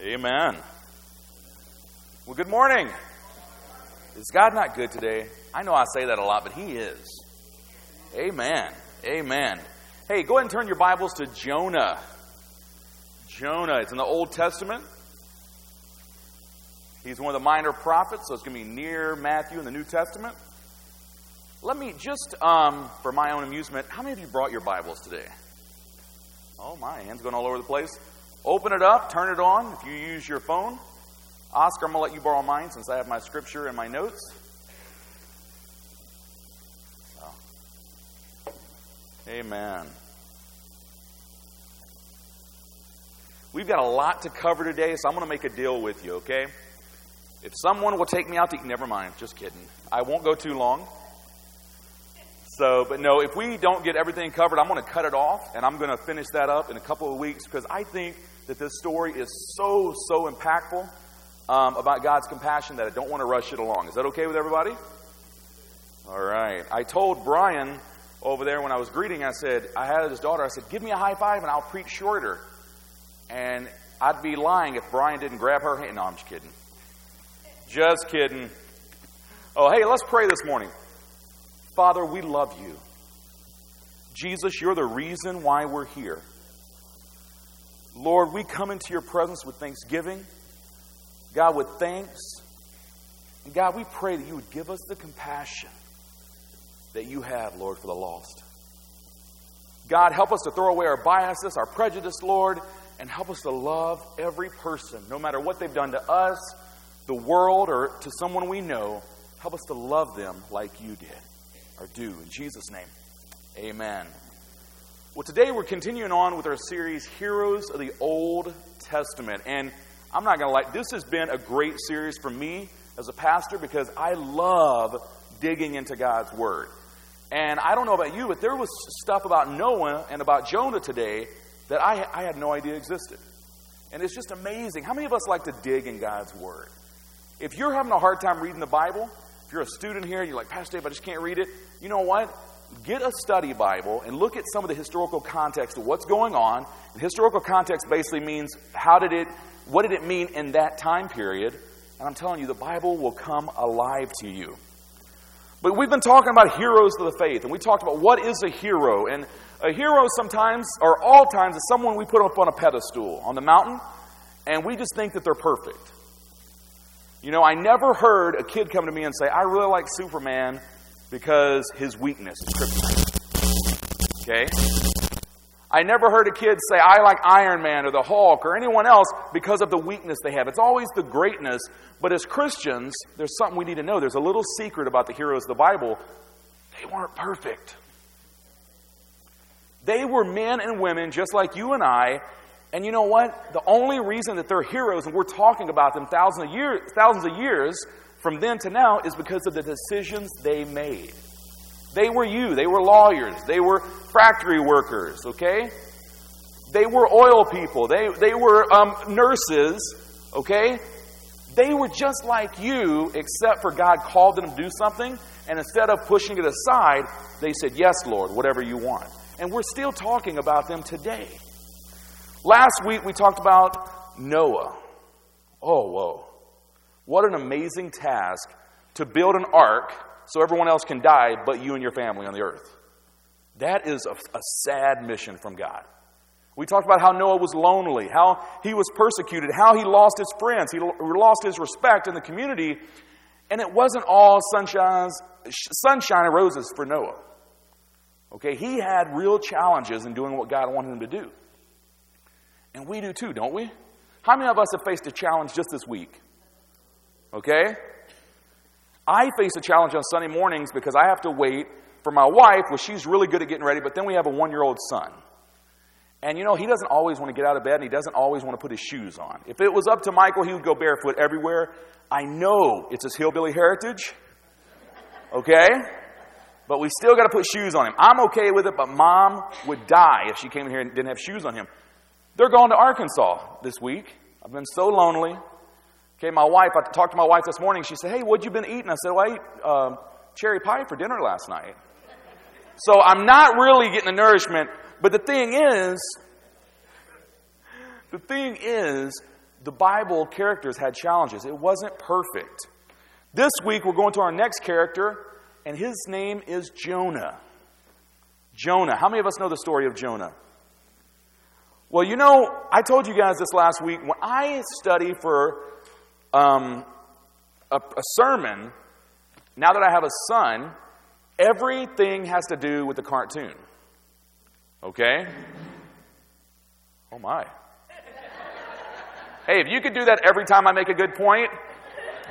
Amen. Well, good morning. Is God not good today? I know I say that a lot, but He is. Amen. Amen. Hey, go ahead and turn your Bibles to Jonah. Jonah. It's in the Old Testament. He's one of the minor prophets, so it's going to be near Matthew in the New Testament. Let me just, um, for my own amusement, how many of you brought your Bibles today? Oh, my hand's going all over the place. Open it up, turn it on if you use your phone. Oscar, I'm going to let you borrow mine since I have my scripture and my notes. So. Amen. We've got a lot to cover today, so I'm going to make a deal with you, okay? If someone will take me out to eat, never mind, just kidding. I won't go too long. So, but no, if we don't get everything covered, I'm going to cut it off and I'm going to finish that up in a couple of weeks because I think that this story is so, so impactful um, about God's compassion that I don't want to rush it along. Is that okay with everybody? All right. I told Brian over there when I was greeting, I said, I had his daughter, I said, give me a high five and I'll preach shorter. And I'd be lying if Brian didn't grab her hand. No, I'm just kidding. Just kidding. Oh, hey, let's pray this morning. Father, we love you. Jesus, you're the reason why we're here. Lord, we come into your presence with thanksgiving, God, with thanks. And God, we pray that you would give us the compassion that you have, Lord, for the lost. God, help us to throw away our biases, our prejudice, Lord, and help us to love every person, no matter what they've done to us, the world, or to someone we know. Help us to love them like you did, or do. In Jesus' name, amen. Well, today we're continuing on with our series, Heroes of the Old Testament. And I'm not going to lie, this has been a great series for me as a pastor because I love digging into God's Word. And I don't know about you, but there was stuff about Noah and about Jonah today that I, I had no idea existed. And it's just amazing. How many of us like to dig in God's Word? If you're having a hard time reading the Bible, if you're a student here, and you're like, Pastor Dave, I just can't read it. You know what? Get a study Bible and look at some of the historical context of what's going on. And historical context basically means how did it, what did it mean in that time period? And I'm telling you, the Bible will come alive to you. But we've been talking about heroes of the faith, and we talked about what is a hero. And a hero sometimes, or all times, is someone we put up on a pedestal on the mountain, and we just think that they're perfect. You know, I never heard a kid come to me and say, I really like Superman because his weakness is kryptonite. Okay? I never heard a kid say, I like Iron Man or the Hulk or anyone else because of the weakness they have. It's always the greatness. But as Christians, there's something we need to know. There's a little secret about the heroes of the Bible. They weren't perfect. They were men and women just like you and I. And you know what? The only reason that they're heroes, and we're talking about them thousands of years, thousands of years from then to now is because of the decisions they made. They were you, they were lawyers, they were factory workers, okay? They were oil people, they, they were um, nurses, okay? They were just like you, except for God called them to do something, and instead of pushing it aside, they said, Yes, Lord, whatever you want. And we're still talking about them today. Last week we talked about Noah. Oh, whoa. What an amazing task to build an ark so everyone else can die but you and your family on the earth. That is a, a, sad mission from God. We talked about how Noah was lonely, how he was persecuted, how he lost his friends, he lost his respect in the community, and it wasn't all sunshine, sunshine and roses for Noah. Okay, he had real challenges in doing what God wanted him to do. And we do too, don't we? How many of us have faced a challenge just this week? Okay? I face a challenge on Sunday mornings because I have to wait for my wife, well, she's really good at getting ready, but then we have a one year old son. And you know, he doesn't always want to get out of bed and he doesn't always want to put his shoes on. If it was up to Michael, he would go barefoot everywhere. I know it's his hillbilly heritage, okay? But we still got to put shoes on him. I'm okay with it, but mom would die if she came in here and didn't have shoes on him. They're going to Arkansas this week. I've been so lonely. Okay, my wife, I talked to my wife this morning. She said, Hey, what you been eating? I said, Well, I ate uh, cherry pie for dinner last night. So I'm not really getting the nourishment. But the thing is, the thing is, the Bible characters had challenges. It wasn't perfect. This week, we're going to our next character, and his name is Jonah. Jonah. How many of us know the story of Jonah? Well, you know, I told you guys this last week. When I study for um, a, a sermon, now that I have a son, everything has to do with the cartoon. Okay? Oh my. Hey, if you could do that every time I make a good point,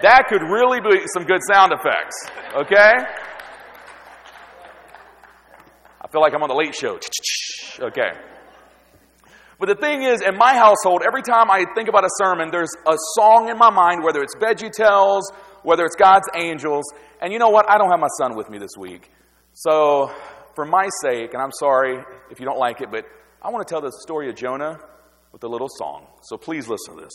that could really be some good sound effects. Okay? I feel like I'm on the late show. Okay. But the thing is, in my household, every time I think about a sermon, there's a song in my mind, whether it's Veggie Tales, whether it's God's Angels. And you know what? I don't have my son with me this week. So, for my sake, and I'm sorry if you don't like it, but I want to tell the story of Jonah with a little song. So please listen to this.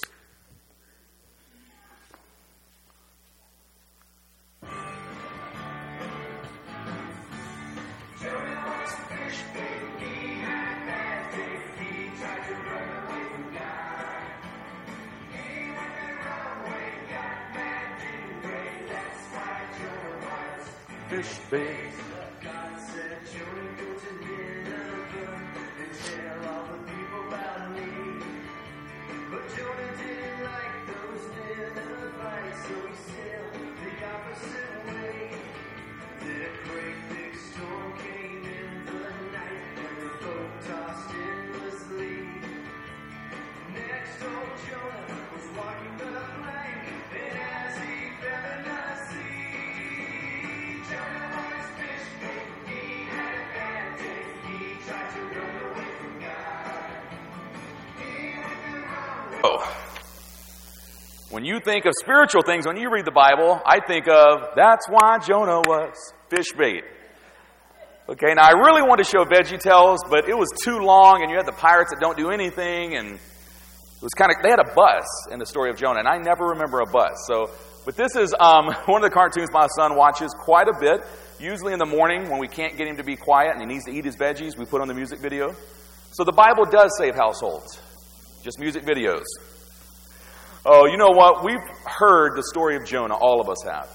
Think of spiritual things, when you read the Bible, I think of that's why Jonah was fish bait. Okay, now I really want to show Veggie Tales, but it was too long, and you had the pirates that don't do anything, and it was kind of they had a bus in the story of Jonah, and I never remember a bus. So, but this is um, one of the cartoons my son watches quite a bit. Usually in the morning when we can't get him to be quiet and he needs to eat his veggies, we put on the music video. So the Bible does save households, just music videos. Oh, you know what? We've heard the story of Jonah, all of us have.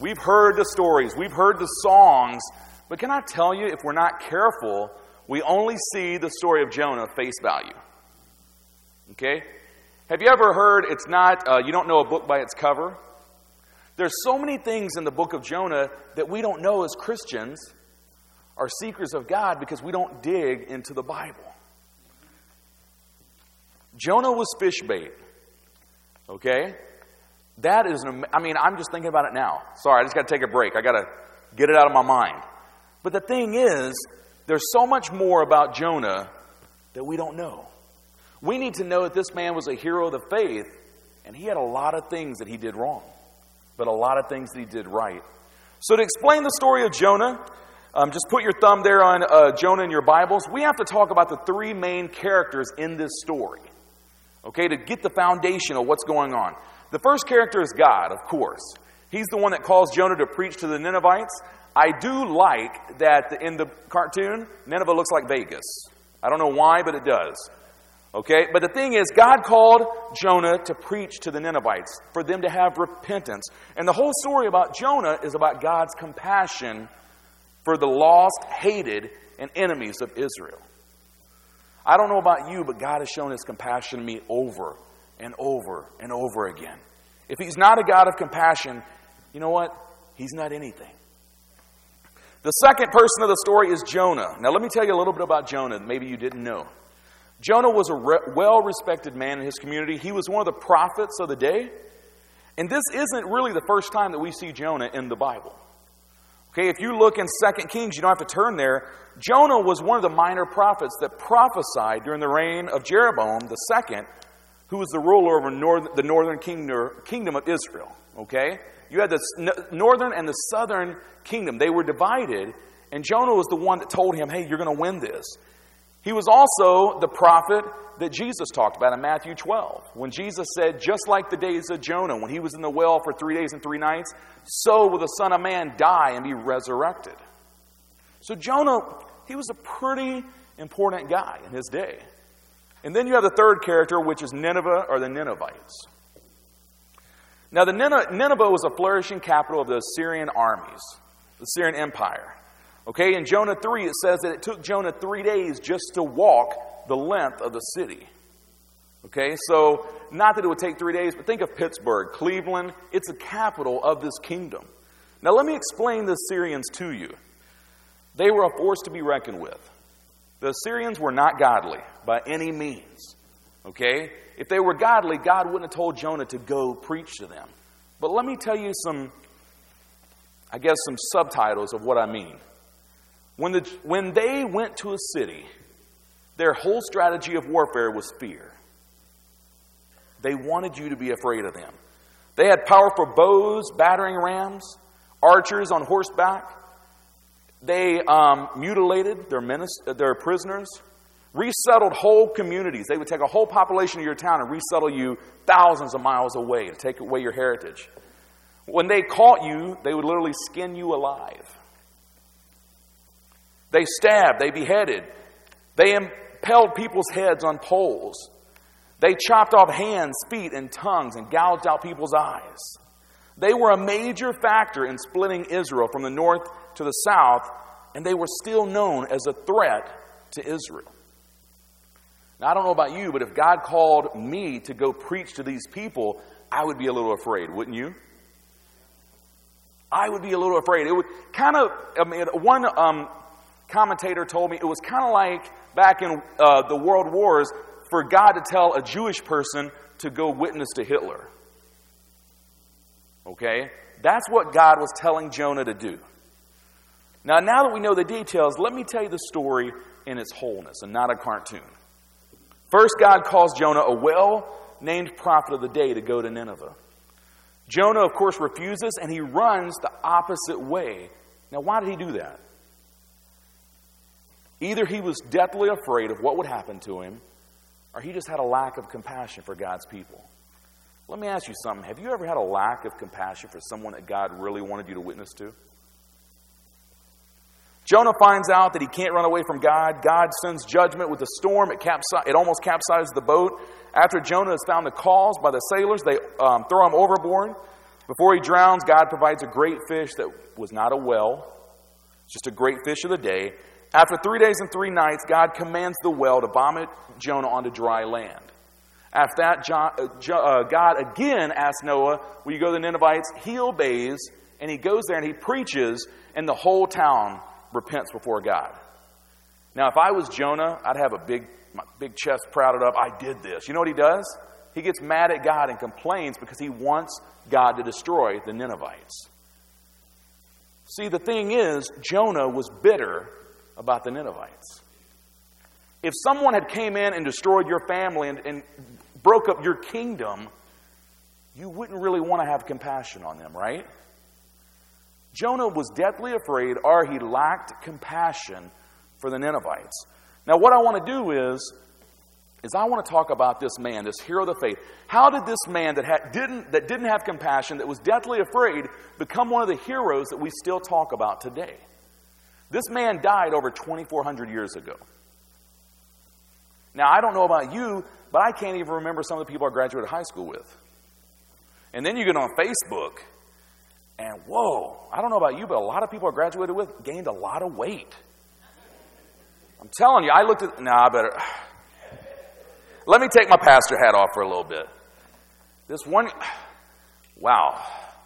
We've heard the stories, we've heard the songs, but can I tell you, if we're not careful, we only see the story of Jonah face value. Okay? Have you ever heard it's not, uh, you don't know a book by its cover? There's so many things in the book of Jonah that we don't know as Christians are seekers of God because we don't dig into the Bible. Jonah was fish bait. Okay? That is, an, I mean, I'm just thinking about it now. Sorry, I just got to take a break. I got to get it out of my mind. But the thing is, there's so much more about Jonah that we don't know. We need to know that this man was a hero of the faith, and he had a lot of things that he did wrong, but a lot of things that he did right. So, to explain the story of Jonah, um, just put your thumb there on uh, Jonah in your Bibles. We have to talk about the three main characters in this story okay, to get the foundation of what's going on. The first character is God, of course. He's the one that calls Jonah to preach to the Ninevites. I do like that in the cartoon, Nineveh looks like Vegas. I don't know why, but it does. Okay? But the thing is, God called Jonah to preach to the Ninevites, for them to have repentance. And the whole story about Jonah is about God's compassion for the lost, hated, and enemies of Israel. I don't know about you, but God has shown his compassion to me over and over and over again. If he's not a God of compassion, you know what? He's not anything. The second person of the story is Jonah. Now, let me tell you a little bit about Jonah, maybe you didn't know. Jonah was a re- well respected man in his community. He was one of the prophets of the day. And this isn't really the first time that we see Jonah in the Bible. Okay, if you look in 2 Kings, you don't have to turn there. Jonah was one of the minor prophets that prophesied during the reign of Jeroboam II, who was the ruler over the northern kingdom of Israel. Okay? You had the northern and the southern kingdom. They were divided, and Jonah was the one that told him, hey, you're going to win this. He was also the prophet that Jesus talked about in Matthew 12. When Jesus said, just like the days of Jonah, when he was in the well for three days and three nights, so will the Son of Man die and be resurrected. So Jonah, he was a pretty important guy in his day. And then you have the third character, which is Nineveh or the Ninevites. Now, the Nineveh was a flourishing capital of the Assyrian armies, the Syrian Empire. Okay, in Jonah 3, it says that it took Jonah three days just to walk the length of the city. Okay, so not that it would take three days, but think of Pittsburgh, Cleveland. It's the capital of this kingdom. Now, let me explain the Assyrians to you. They were a force to be reckoned with. The Assyrians were not godly by any means. Okay? If they were godly, God wouldn't have told Jonah to go preach to them. But let me tell you some, I guess, some subtitles of what I mean. When, the, when they went to a city, their whole strategy of warfare was fear. They wanted you to be afraid of them. They had powerful bows, battering rams, archers on horseback. They um, mutilated their, their prisoners, resettled whole communities. They would take a whole population of your town and resettle you thousands of miles away to take away your heritage. When they caught you, they would literally skin you alive. They stabbed, they beheaded, they impaled people's heads on poles. They chopped off hands, feet, and tongues and gouged out people's eyes. They were a major factor in splitting Israel from the north to the south, and they were still known as a threat to Israel. Now, I don't know about you, but if God called me to go preach to these people, I would be a little afraid, wouldn't you? I would be a little afraid. It would kind of, I mean, one um, commentator told me it was kind of like back in uh, the world wars for God to tell a Jewish person to go witness to Hitler. Okay? That's what God was telling Jonah to do. Now, now that we know the details, let me tell you the story in its wholeness and not a cartoon. First, God calls Jonah a well named prophet of the day to go to Nineveh. Jonah, of course, refuses and he runs the opposite way. Now, why did he do that? Either he was deathly afraid of what would happen to him, or he just had a lack of compassion for God's people. Let me ask you something. Have you ever had a lack of compassion for someone that God really wanted you to witness to? Jonah finds out that he can't run away from God. God sends judgment with a storm. It, capsi- it almost capsizes the boat. After Jonah is found the cause by the sailors, they um, throw him overboard. Before he drowns, God provides a great fish that was not a well, just a great fish of the day. After three days and three nights, God commands the well to vomit Jonah onto dry land. After that, uh, uh, God again asks Noah, Will you go to the Ninevites? He obeys, and he goes there and he preaches, and the whole town repents before God. Now, if I was Jonah, I'd have a big, big chest prouded up. I did this. You know what he does? He gets mad at God and complains because he wants God to destroy the Ninevites. See, the thing is, Jonah was bitter about the Ninevites. If someone had came in and destroyed your family and, and broke up your kingdom, you wouldn't really want to have compassion on them, right? Jonah was deathly afraid, or he lacked compassion for the Ninevites. Now, what I want to do is, is I want to talk about this man, this hero of the faith. How did this man that, didn't, that didn't have compassion, that was deathly afraid, become one of the heroes that we still talk about today? This man died over 2,400 years ago. Now, I don't know about you, but I can't even remember some of the people I graduated high school with. And then you get on Facebook, and whoa, I don't know about you, but a lot of people I graduated with gained a lot of weight. I'm telling you, I looked at, nah, I better. Let me take my pastor hat off for a little bit. This one, wow.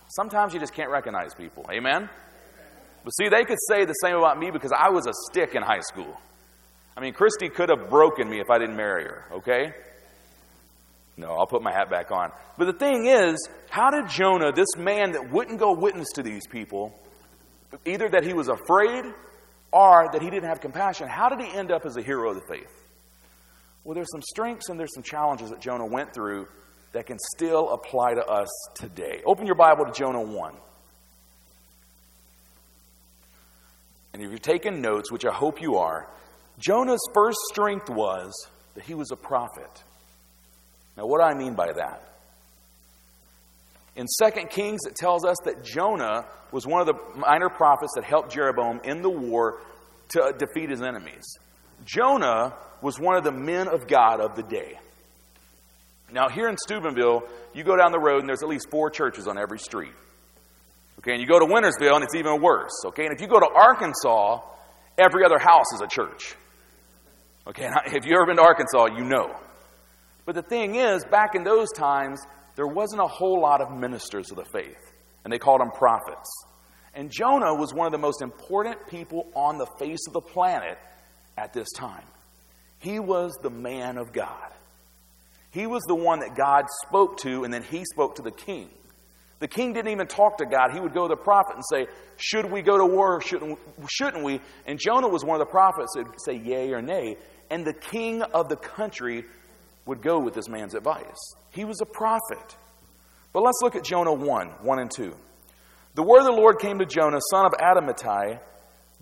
Sometimes you just can't recognize people. Amen? But see, they could say the same about me because I was a stick in high school. I mean, Christy could have broken me if I didn't marry her, okay? No, I'll put my hat back on. But the thing is, how did Jonah, this man that wouldn't go witness to these people, either that he was afraid or that he didn't have compassion, how did he end up as a hero of the faith? Well, there's some strengths and there's some challenges that Jonah went through that can still apply to us today. Open your Bible to Jonah 1. And if you're taking notes, which I hope you are, Jonah's first strength was that he was a prophet. Now, what do I mean by that? In 2 Kings, it tells us that Jonah was one of the minor prophets that helped Jeroboam in the war to defeat his enemies. Jonah was one of the men of God of the day. Now, here in Steubenville, you go down the road and there's at least four churches on every street. Okay, and you go to Wintersville and it's even worse. Okay, and if you go to Arkansas, every other house is a church. Okay, and if you've ever been to Arkansas, you know. But the thing is, back in those times, there wasn't a whole lot of ministers of the faith, and they called them prophets. And Jonah was one of the most important people on the face of the planet at this time. He was the man of God. He was the one that God spoke to, and then he spoke to the king. The king didn't even talk to God. He would go to the prophet and say, Should we go to war? Shouldn't, shouldn't we? And Jonah was one of the prophets that would say yea or nay. And the king of the country would go with this man's advice. He was a prophet. But let's look at Jonah 1 1 and 2. The word of the Lord came to Jonah, son of Amittai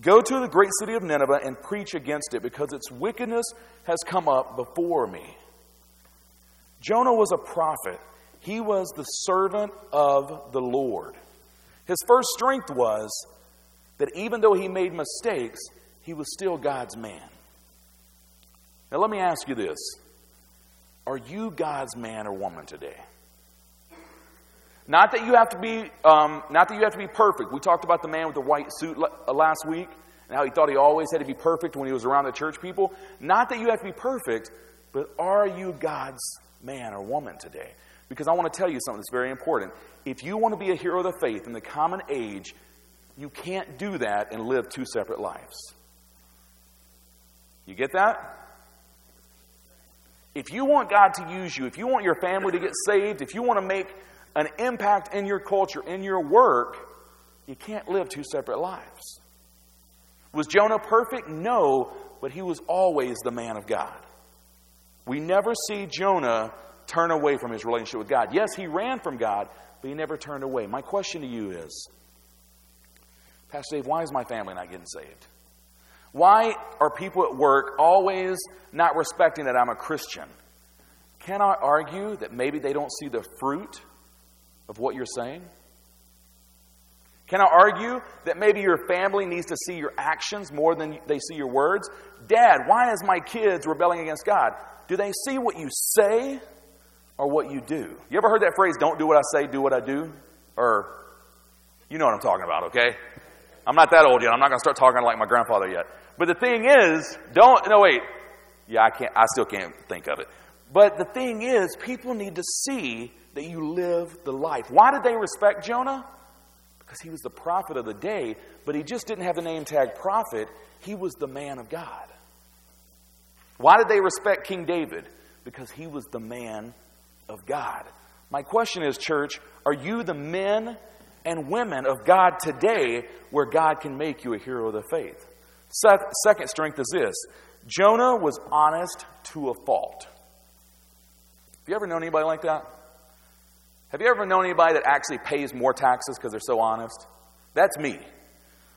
Go to the great city of Nineveh and preach against it, because its wickedness has come up before me. Jonah was a prophet, he was the servant of the Lord. His first strength was that even though he made mistakes, he was still God's man. Now, let me ask you this Are you God's man or woman today? Not that you have to be, um, not that you have to be perfect. We talked about the man with the white suit uh, last week and how he thought he always had to be perfect when he was around the church people. Not that you have to be perfect, but are you God's man or woman today? Because I want to tell you something that's very important. If you want to be a hero of the faith in the common age, you can't do that and live two separate lives. You get that? If you want God to use you, if you want your family to get saved, if you want to make an impact in your culture, in your work, you can't live two separate lives. Was Jonah perfect? No, but he was always the man of God. We never see Jonah turn away from his relationship with God. Yes, he ran from God, but he never turned away. My question to you is Pastor Dave, why is my family not getting saved? Why are people at work always not respecting that I'm a Christian? Can I argue that maybe they don't see the fruit of what you're saying? Can I argue that maybe your family needs to see your actions more than they see your words? Dad, why is my kids rebelling against God? Do they see what you say or what you do? You ever heard that phrase, don't do what I say, do what I do? Or, you know what I'm talking about, okay? I'm not that old yet. I'm not going to start talking like my grandfather yet. But the thing is, don't, no, wait. Yeah, I can't, I still can't think of it. But the thing is, people need to see that you live the life. Why did they respect Jonah? Because he was the prophet of the day, but he just didn't have the name tag prophet. He was the man of God. Why did they respect King David? Because he was the man of God. My question is, church, are you the men and women of God today where God can make you a hero of the faith? Second strength is this Jonah was honest to a fault. Have you ever known anybody like that? Have you ever known anybody that actually pays more taxes because they're so honest? That's me.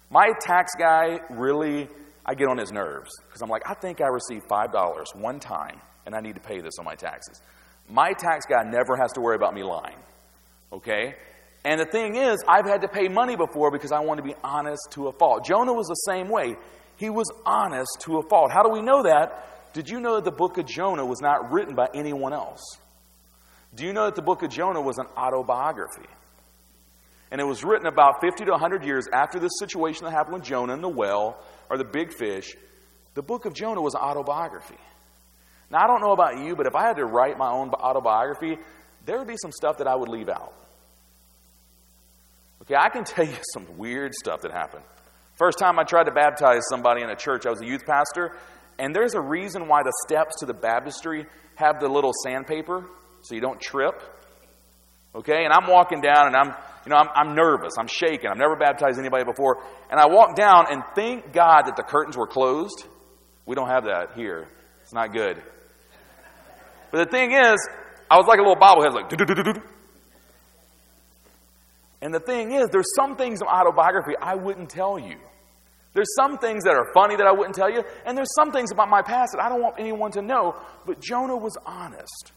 My tax guy really, I get on his nerves because I'm like, I think I received $5 one time and I need to pay this on my taxes. My tax guy never has to worry about me lying. Okay? And the thing is, I've had to pay money before because I want to be honest to a fault. Jonah was the same way. He was honest to a fault. How do we know that? Did you know that the book of Jonah was not written by anyone else? Do you know that the book of Jonah was an autobiography? And it was written about 50 to 100 years after this situation that happened with Jonah and the well or the big fish. The book of Jonah was an autobiography. Now, I don't know about you, but if I had to write my own autobiography, there would be some stuff that I would leave out. Okay, I can tell you some weird stuff that happened. First time I tried to baptize somebody in a church, I was a youth pastor, and there's a reason why the steps to the baptistry have the little sandpaper so you don't trip. Okay? And I'm walking down and I'm, you know, I'm, I'm nervous. I'm shaking. I've never baptized anybody before. And I walk down and thank God that the curtains were closed. We don't have that here. It's not good. But the thing is, I was like a little bobblehead, like, and the thing is, there's some things in autobiography I wouldn't tell you. There's some things that are funny that I wouldn't tell you, and there's some things about my past that I don't want anyone to know. But Jonah was honest.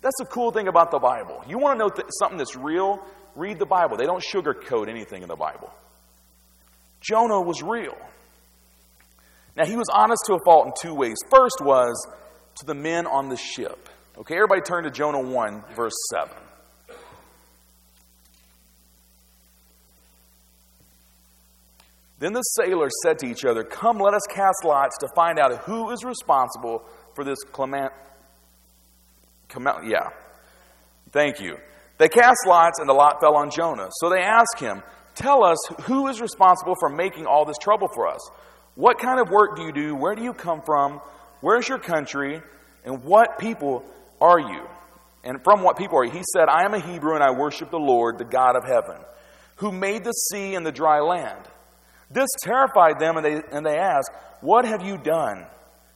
That's the cool thing about the Bible. You want to know th- something that's real? Read the Bible. They don't sugarcoat anything in the Bible. Jonah was real. Now, he was honest to a fault in two ways. First was to the men on the ship. Okay, everybody turn to Jonah 1, verse 7. Then the sailors said to each other, Come, let us cast lots to find out who is responsible for this clement. yeah. Thank you. They cast lots, and the lot fell on Jonah. So they asked him, Tell us who is responsible for making all this trouble for us? What kind of work do you do? Where do you come from? Where's your country? And what people are you? And from what people are you? He said, I am a Hebrew and I worship the Lord, the God of heaven, who made the sea and the dry land. This terrified them, and they, and they asked, What have you done?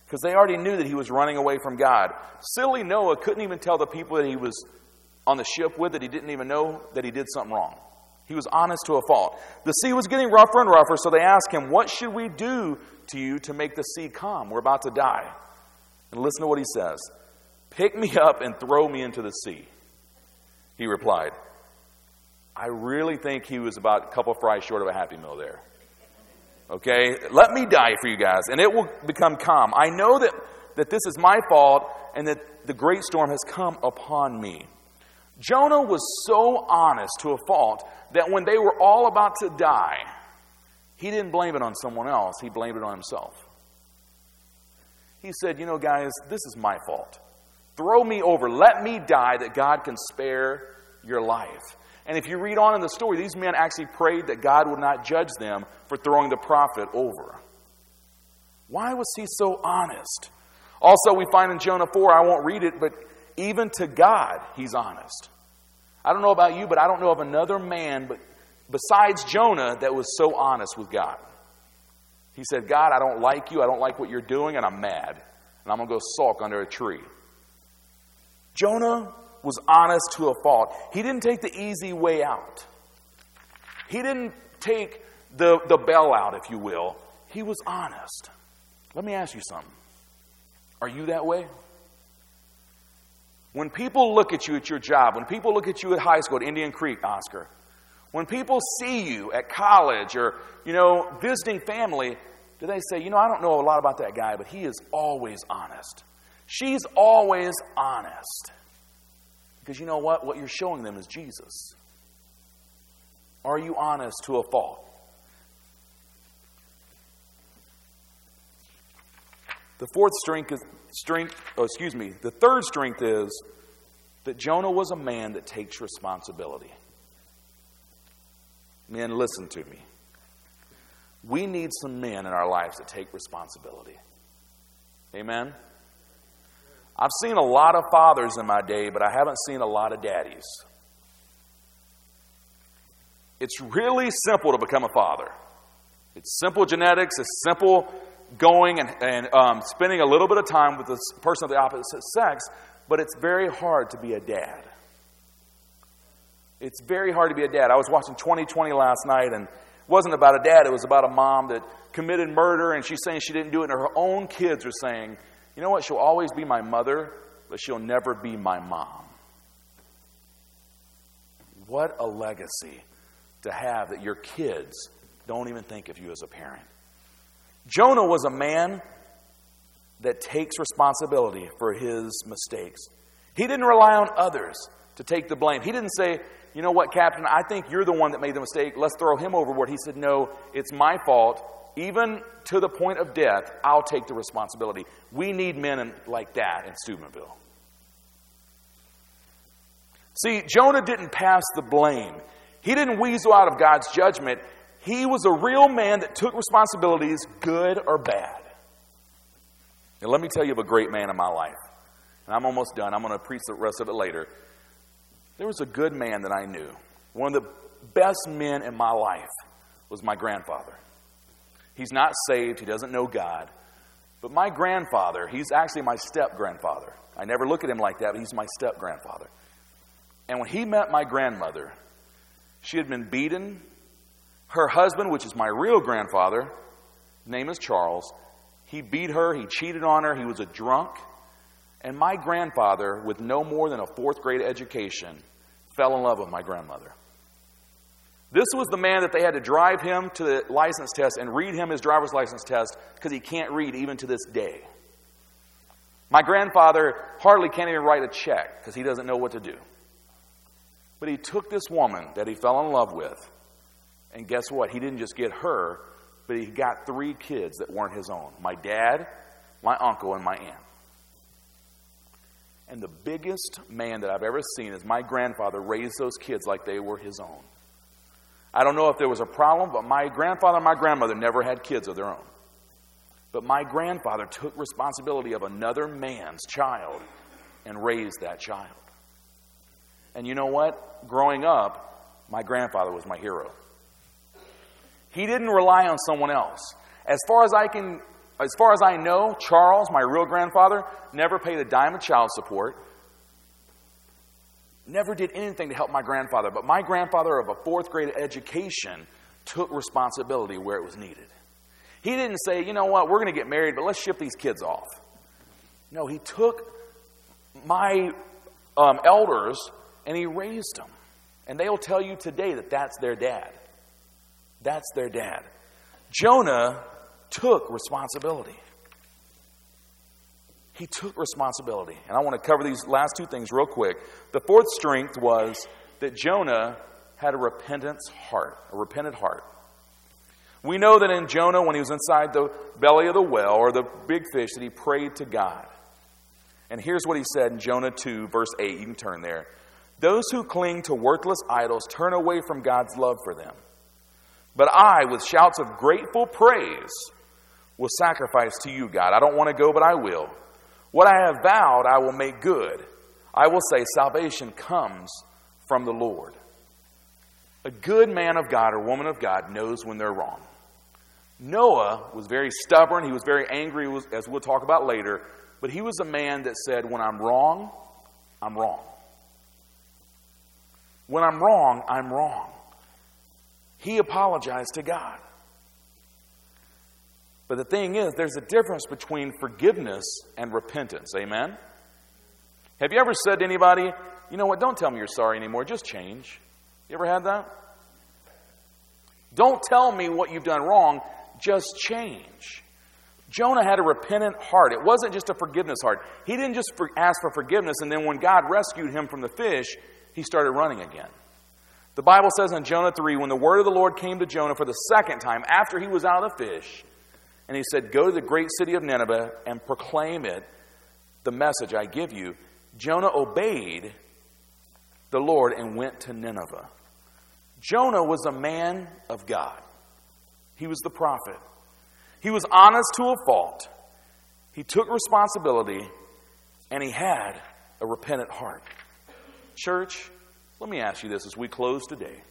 Because they already knew that he was running away from God. Silly Noah couldn't even tell the people that he was on the ship with that he didn't even know that he did something wrong. He was honest to a fault. The sea was getting rougher and rougher, so they asked him, What should we do to you to make the sea calm? We're about to die. And listen to what he says Pick me up and throw me into the sea. He replied, I really think he was about a couple fries short of a happy meal there. Okay? Let me die for you guys, and it will become calm. I know that, that this is my fault and that the great storm has come upon me. Jonah was so honest to a fault that when they were all about to die, he didn't blame it on someone else, he blamed it on himself. He said, You know, guys, this is my fault. Throw me over. Let me die that God can spare your life. And if you read on in the story, these men actually prayed that God would not judge them for throwing the prophet over. Why was he so honest? Also, we find in Jonah 4, I won't read it, but even to God, he's honest. I don't know about you, but I don't know of another man but besides Jonah that was so honest with God. He said, God, I don't like you, I don't like what you're doing, and I'm mad. And I'm going to go sulk under a tree. Jonah was honest to a fault. He didn't take the easy way out. He didn't take the, the bell out, if you will. He was honest. Let me ask you something. Are you that way? When people look at you at your job, when people look at you at high school at Indian Creek, Oscar, when people see you at college or, you know, visiting family, do they say, you know, I don't know a lot about that guy, but he is always honest? She's always honest. Because you know what? What you're showing them is Jesus. Are you honest to a fault? The fourth strength is strength, oh, excuse me, the third strength is that Jonah was a man that takes responsibility. Men, listen to me. We need some men in our lives that take responsibility. Amen? I've seen a lot of fathers in my day, but I haven't seen a lot of daddies. It's really simple to become a father. It's simple genetics, it's simple going and, and um, spending a little bit of time with the person of the opposite sex, but it's very hard to be a dad. It's very hard to be a dad. I was watching 2020 last night, and it wasn't about a dad, it was about a mom that committed murder, and she's saying she didn't do it, and her own kids are saying, you know what, she'll always be my mother, but she'll never be my mom. What a legacy to have that your kids don't even think of you as a parent. Jonah was a man that takes responsibility for his mistakes. He didn't rely on others to take the blame. He didn't say, you know what, Captain, I think you're the one that made the mistake. Let's throw him overboard. He said, no, it's my fault. Even to the point of death, I'll take the responsibility. We need men like that in Steubenville. See, Jonah didn't pass the blame. He didn't weasel out of God's judgment. He was a real man that took responsibilities, good or bad. And let me tell you of a great man in my life. And I'm almost done. I'm going to preach the rest of it later. There was a good man that I knew. One of the best men in my life was my grandfather. He's not saved, he doesn't know God. But my grandfather, he's actually my step grandfather. I never look at him like that, but he's my step grandfather. And when he met my grandmother, she had been beaten, her husband, which is my real grandfather, name is Charles, he beat her, he cheated on her, he was a drunk. And my grandfather, with no more than a fourth grade education, fell in love with my grandmother. This was the man that they had to drive him to the license test and read him his driver's license test because he can't read even to this day. My grandfather hardly can't even write a check because he doesn't know what to do. But he took this woman that he fell in love with, and guess what? He didn't just get her, but he got three kids that weren't his own my dad, my uncle, and my aunt. And the biggest man that I've ever seen is my grandfather raised those kids like they were his own. I don't know if there was a problem, but my grandfather and my grandmother never had kids of their own. But my grandfather took responsibility of another man's child and raised that child. And you know what? Growing up, my grandfather was my hero. He didn't rely on someone else. As far as I can as far as I know, Charles, my real grandfather, never paid a dime of child support. Never did anything to help my grandfather, but my grandfather of a fourth grade education took responsibility where it was needed. He didn't say, you know what, we're going to get married, but let's ship these kids off. No, he took my um, elders and he raised them. And they'll tell you today that that's their dad. That's their dad. Jonah took responsibility. He took responsibility. And I want to cover these last two things real quick. The fourth strength was that Jonah had a repentance heart, a repentant heart. We know that in Jonah, when he was inside the belly of the well or the big fish, that he prayed to God. And here's what he said in Jonah 2, verse 8. You can turn there. Those who cling to worthless idols turn away from God's love for them. But I, with shouts of grateful praise, will sacrifice to you, God. I don't want to go, but I will. What I have vowed, I will make good. I will say, Salvation comes from the Lord. A good man of God or woman of God knows when they're wrong. Noah was very stubborn. He was very angry, as we'll talk about later. But he was a man that said, When I'm wrong, I'm wrong. When I'm wrong, I'm wrong. He apologized to God. But the thing is, there's a difference between forgiveness and repentance. Amen? Have you ever said to anybody, you know what, don't tell me you're sorry anymore, just change? You ever had that? Don't tell me what you've done wrong, just change. Jonah had a repentant heart. It wasn't just a forgiveness heart. He didn't just ask for forgiveness, and then when God rescued him from the fish, he started running again. The Bible says in Jonah 3 when the word of the Lord came to Jonah for the second time after he was out of the fish, and he said, Go to the great city of Nineveh and proclaim it, the message I give you. Jonah obeyed the Lord and went to Nineveh. Jonah was a man of God, he was the prophet. He was honest to a fault. He took responsibility and he had a repentant heart. Church, let me ask you this as we close today.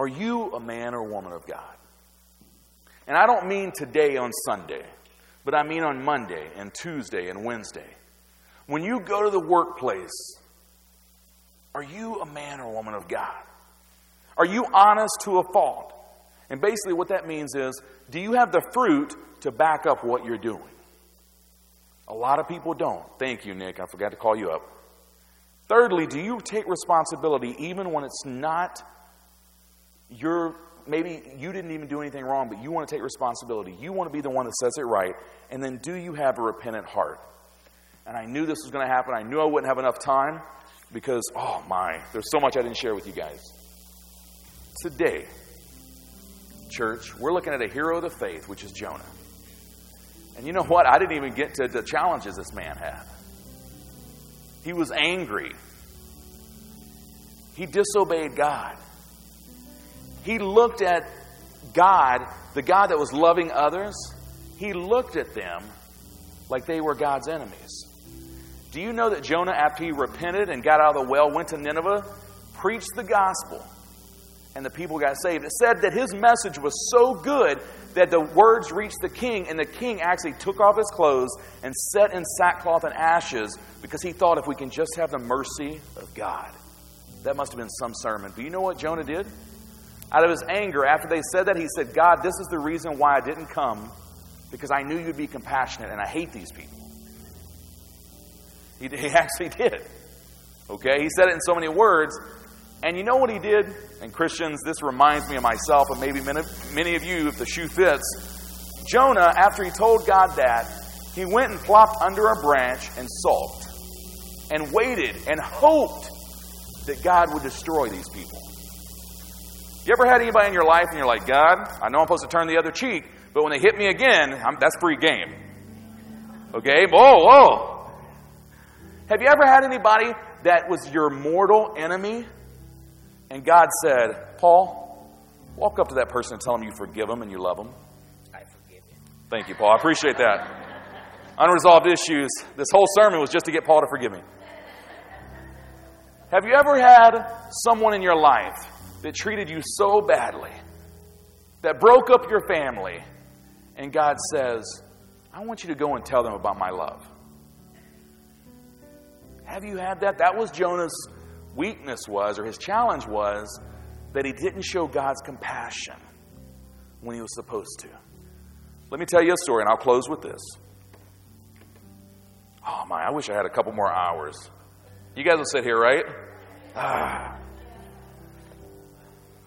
Are you a man or woman of God? And I don't mean today on Sunday, but I mean on Monday and Tuesday and Wednesday. When you go to the workplace, are you a man or woman of God? Are you honest to a fault? And basically, what that means is do you have the fruit to back up what you're doing? A lot of people don't. Thank you, Nick. I forgot to call you up. Thirdly, do you take responsibility even when it's not you're maybe you didn't even do anything wrong, but you want to take responsibility. You want to be the one that says it right. And then do you have a repentant heart? And I knew this was going to happen. I knew I wouldn't have enough time because, oh my, there's so much I didn't share with you guys. Today, church, we're looking at a hero of the faith, which is Jonah. And you know what? I didn't even get to the challenges this man had. He was angry. He disobeyed God. He looked at God, the God that was loving others, he looked at them like they were God's enemies. Do you know that Jonah, after he repented and got out of the well, went to Nineveh, preached the gospel, and the people got saved? It said that his message was so good that the words reached the king, and the king actually took off his clothes and sat in sackcloth and ashes because he thought if we can just have the mercy of God. That must have been some sermon. But you know what Jonah did? Out of his anger, after they said that, he said, God, this is the reason why I didn't come, because I knew you'd be compassionate, and I hate these people. He, he actually did. Okay? He said it in so many words. And you know what he did? And Christians, this reminds me of myself and maybe many, many of you if the shoe fits. Jonah, after he told God that, he went and plopped under a branch and sulked and waited and hoped that God would destroy these people. You ever had anybody in your life and you're like, God, I know I'm supposed to turn the other cheek, but when they hit me again, I'm, that's free game. Okay? Whoa, whoa. Have you ever had anybody that was your mortal enemy? And God said, Paul, walk up to that person and tell them you forgive them and you love them. I forgive you. Thank you, Paul. I appreciate that. Unresolved issues. This whole sermon was just to get Paul to forgive me. Have you ever had someone in your life that treated you so badly, that broke up your family, and God says, I want you to go and tell them about my love? Have you had that? That was Jonah's weakness was, or his challenge was, that he didn't show God's compassion when he was supposed to. Let me tell you a story, and I'll close with this. Oh my, I wish I had a couple more hours. You guys will sit here, right? Ah.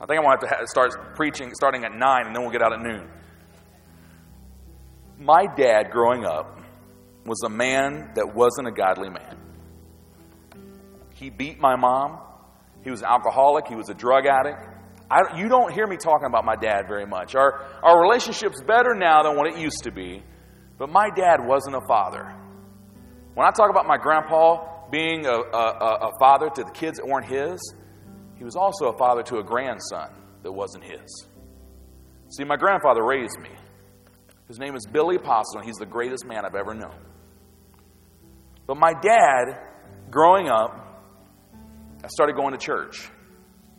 I think I'm going to have to start preaching starting at 9 and then we'll get out at noon. My dad, growing up, was a man that wasn't a godly man. He beat my mom. He was an alcoholic. He was a drug addict. I, you don't hear me talking about my dad very much. Our, our relationship's better now than what it used to be, but my dad wasn't a father. When I talk about my grandpa being a, a, a father to the kids that weren't his, he was also a father to a grandson that wasn't his. See, my grandfather raised me. His name is Billy Apostle, and he's the greatest man I've ever known. But my dad, growing up, I started going to church.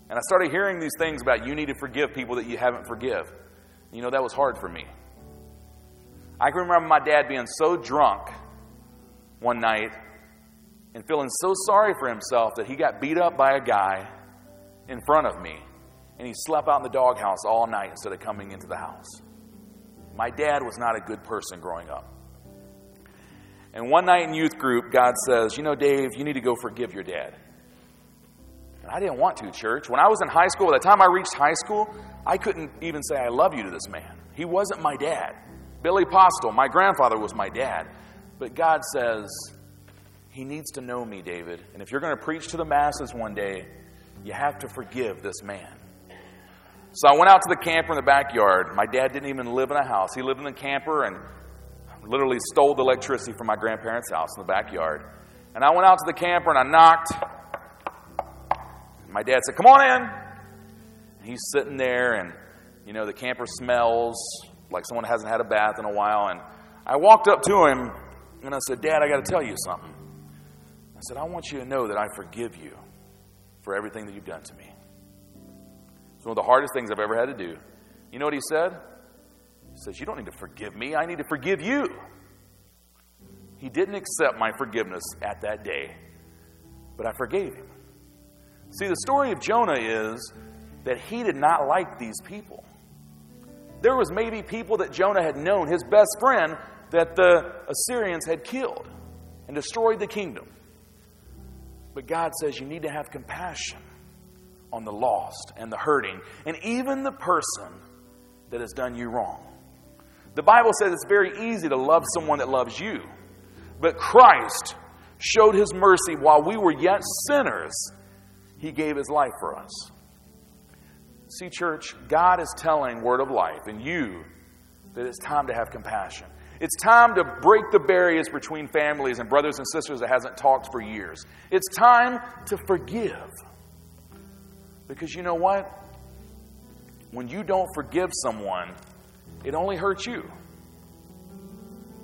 And I started hearing these things about you need to forgive people that you haven't forgive. You know, that was hard for me. I can remember my dad being so drunk one night and feeling so sorry for himself that he got beat up by a guy in front of me and he slept out in the doghouse all night instead of coming into the house. My dad was not a good person growing up. And one night in youth group, God says, You know, Dave, you need to go forgive your dad. And I didn't want to, church. When I was in high school, by the time I reached high school, I couldn't even say, I love you to this man. He wasn't my dad. Billy Postel, my grandfather, was my dad. But God says, He needs to know me, David. And if you're going to preach to the masses one day, you have to forgive this man. So I went out to the camper in the backyard. My dad didn't even live in a house, he lived in a camper and literally stole the electricity from my grandparents' house in the backyard. And I went out to the camper and I knocked. My dad said, Come on in. And he's sitting there, and you know, the camper smells like someone hasn't had a bath in a while. And I walked up to him and I said, Dad, I got to tell you something. I said, I want you to know that I forgive you for everything that you've done to me. It's one of the hardest things I've ever had to do. You know what he said? He says, You don't need to forgive me, I need to forgive you. He didn't accept my forgiveness at that day, but I forgave him. See, the story of Jonah is that he did not like these people. There was maybe people that Jonah had known, his best friend, that the Assyrians had killed and destroyed the kingdom. But God says you need to have compassion on the lost and the hurting and even the person that has done you wrong. The Bible says it's very easy to love someone that loves you. But Christ showed his mercy while we were yet sinners. He gave his life for us. See, church, God is telling Word of Life and you that it's time to have compassion. It's time to break the barriers between families and brothers and sisters that hasn't talked for years. It's time to forgive. Because you know what? When you don't forgive someone, it only hurts you.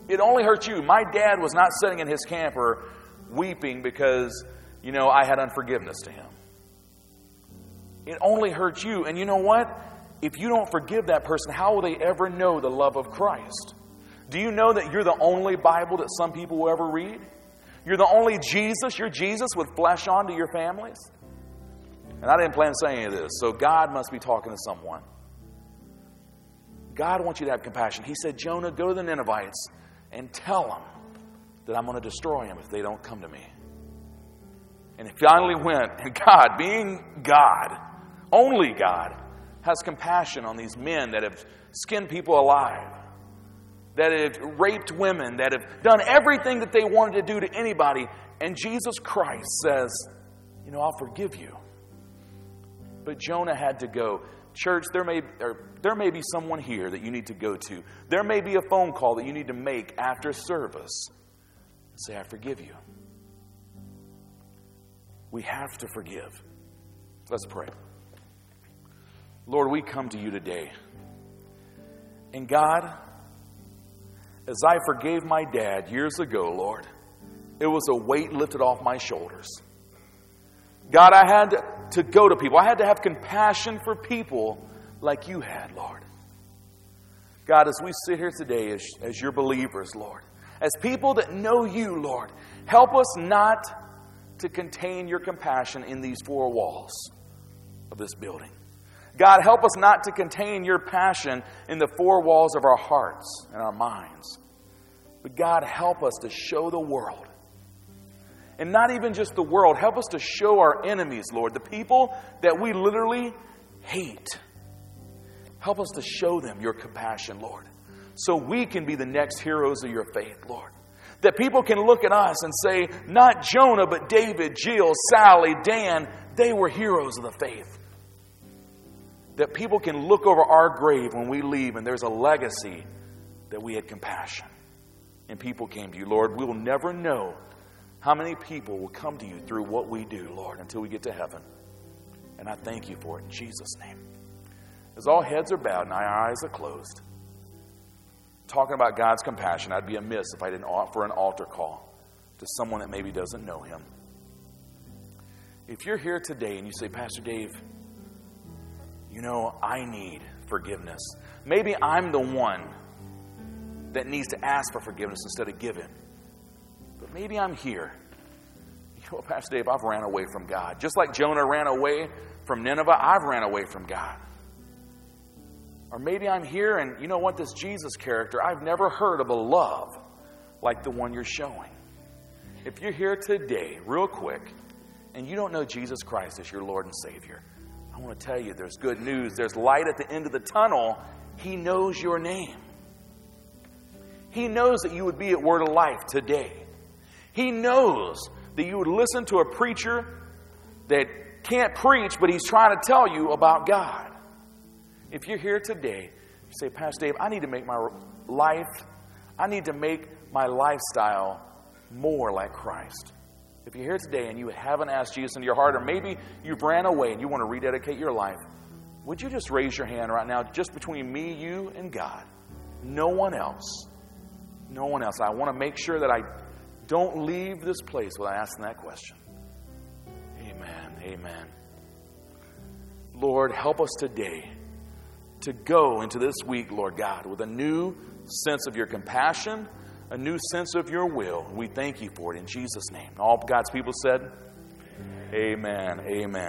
It only hurts you. My dad was not sitting in his camper weeping because, you know, I had unforgiveness to him. It only hurts you. And you know what? If you don't forgive that person, how will they ever know the love of Christ? Do you know that you're the only Bible that some people will ever read? You're the only Jesus. You're Jesus with flesh on to your families. And I didn't plan to say any of this, so God must be talking to someone. God wants you to have compassion. He said, Jonah, go to the Ninevites and tell them that I'm going to destroy them if they don't come to me. And he finally went, and God, being God, only God, has compassion on these men that have skinned people alive, that have raped women, that have done everything that they wanted to do to anybody. And Jesus Christ says, You know, I'll forgive you. But Jonah had to go. Church, there may, there may be someone here that you need to go to. There may be a phone call that you need to make after service. Say, I forgive you. We have to forgive. Let's pray. Lord, we come to you today. And God, as I forgave my dad years ago, Lord, it was a weight lifted off my shoulders. God, I had to go to people. I had to have compassion for people like you had, Lord. God, as we sit here today as, as your believers, Lord, as people that know you, Lord, help us not to contain your compassion in these four walls of this building. God, help us not to contain your passion in the four walls of our hearts and our minds. But God, help us to show the world. And not even just the world, help us to show our enemies, Lord, the people that we literally hate. Help us to show them your compassion, Lord, so we can be the next heroes of your faith, Lord. That people can look at us and say, not Jonah, but David, Jill, Sally, Dan, they were heroes of the faith. That people can look over our grave when we leave and there's a legacy that we had compassion and people came to you. Lord, we will never know how many people will come to you through what we do, Lord, until we get to heaven. And I thank you for it in Jesus' name. As all heads are bowed and our eyes are closed, talking about God's compassion, I'd be amiss if I didn't offer an altar call to someone that maybe doesn't know Him. If you're here today and you say, Pastor Dave, you know, I need forgiveness. Maybe I'm the one that needs to ask for forgiveness instead of giving. But maybe I'm here. You know, Pastor Dave, I've ran away from God. Just like Jonah ran away from Nineveh, I've ran away from God. Or maybe I'm here and you know what, this Jesus character, I've never heard of a love like the one you're showing. If you're here today, real quick, and you don't know Jesus Christ as your Lord and Savior, I want to tell you there's good news. There's light at the end of the tunnel. He knows your name. He knows that you would be at Word of Life today. He knows that you would listen to a preacher that can't preach, but he's trying to tell you about God. If you're here today, you say, Pastor Dave, I need to make my life, I need to make my lifestyle more like Christ. If you're here today and you haven't asked Jesus into your heart, or maybe you've ran away and you want to rededicate your life, would you just raise your hand right now, just between me, you, and God? No one else. No one else. I want to make sure that I don't leave this place without asking that question. Amen. Amen. Lord, help us today to go into this week, Lord God, with a new sense of your compassion, a new sense of your will. We thank you for it in Jesus' name. All God's people said, Amen. Amen.